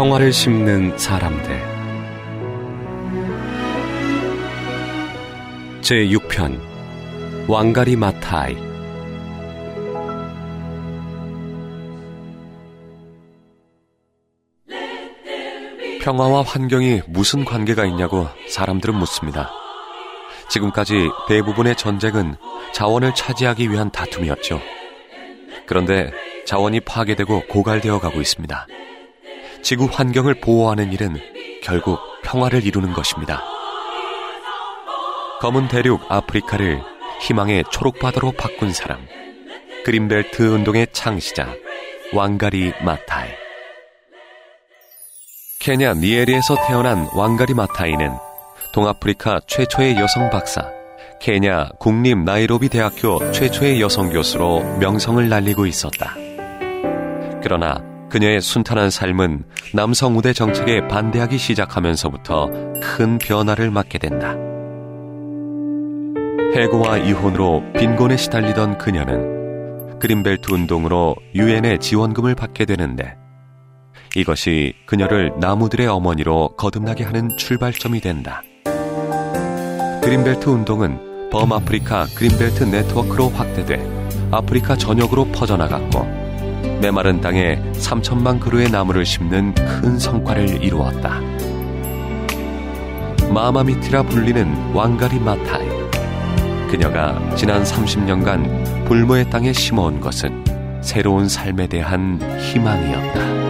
평화를 심는 사람들 제6편 왕가리 마타이 평화와 환경이 무슨 관계가 있냐고 사람들은 묻습니다. 지금까지 대부분의 전쟁은 자원을 차지하기 위한 다툼이었죠. 그런데 자원이 파괴되고 고갈되어 가고 있습니다. 지구 환경을 보호하는 일은 결국 평화를 이루는 것입니다. 검은 대륙 아프리카를 희망의 초록바다로 바꾼 사람. 그린벨트 운동의 창시자 왕가리 마타이. 케냐 니에리에서 태어난 왕가리 마타이는 동아프리카 최초의 여성 박사, 케냐 국립 나이로비 대학교 최초의 여성 교수로 명성을 날리고 있었다. 그러나 그녀의 순탄한 삶은 남성 우대 정책에 반대하기 시작하면서부터 큰 변화를 맞게 된다. 해고와 이혼으로 빈곤에 시달리던 그녀는 그린벨트 운동으로 유엔의 지원금을 받게 되는데 이것이 그녀를 나무들의 어머니로 거듭나게 하는 출발점이 된다. 그린벨트 운동은 범아프리카 그린벨트 네트워크로 확대돼 아프리카 전역으로 퍼져나갔고 메마른 땅에 3천만 그루의 나무를 심는 큰 성과를 이루었다. 마마미티라 불리는 왕가리 마타이. 그녀가 지난 30년간 불모의 땅에 심어온 것은 새로운 삶에 대한 희망이었다.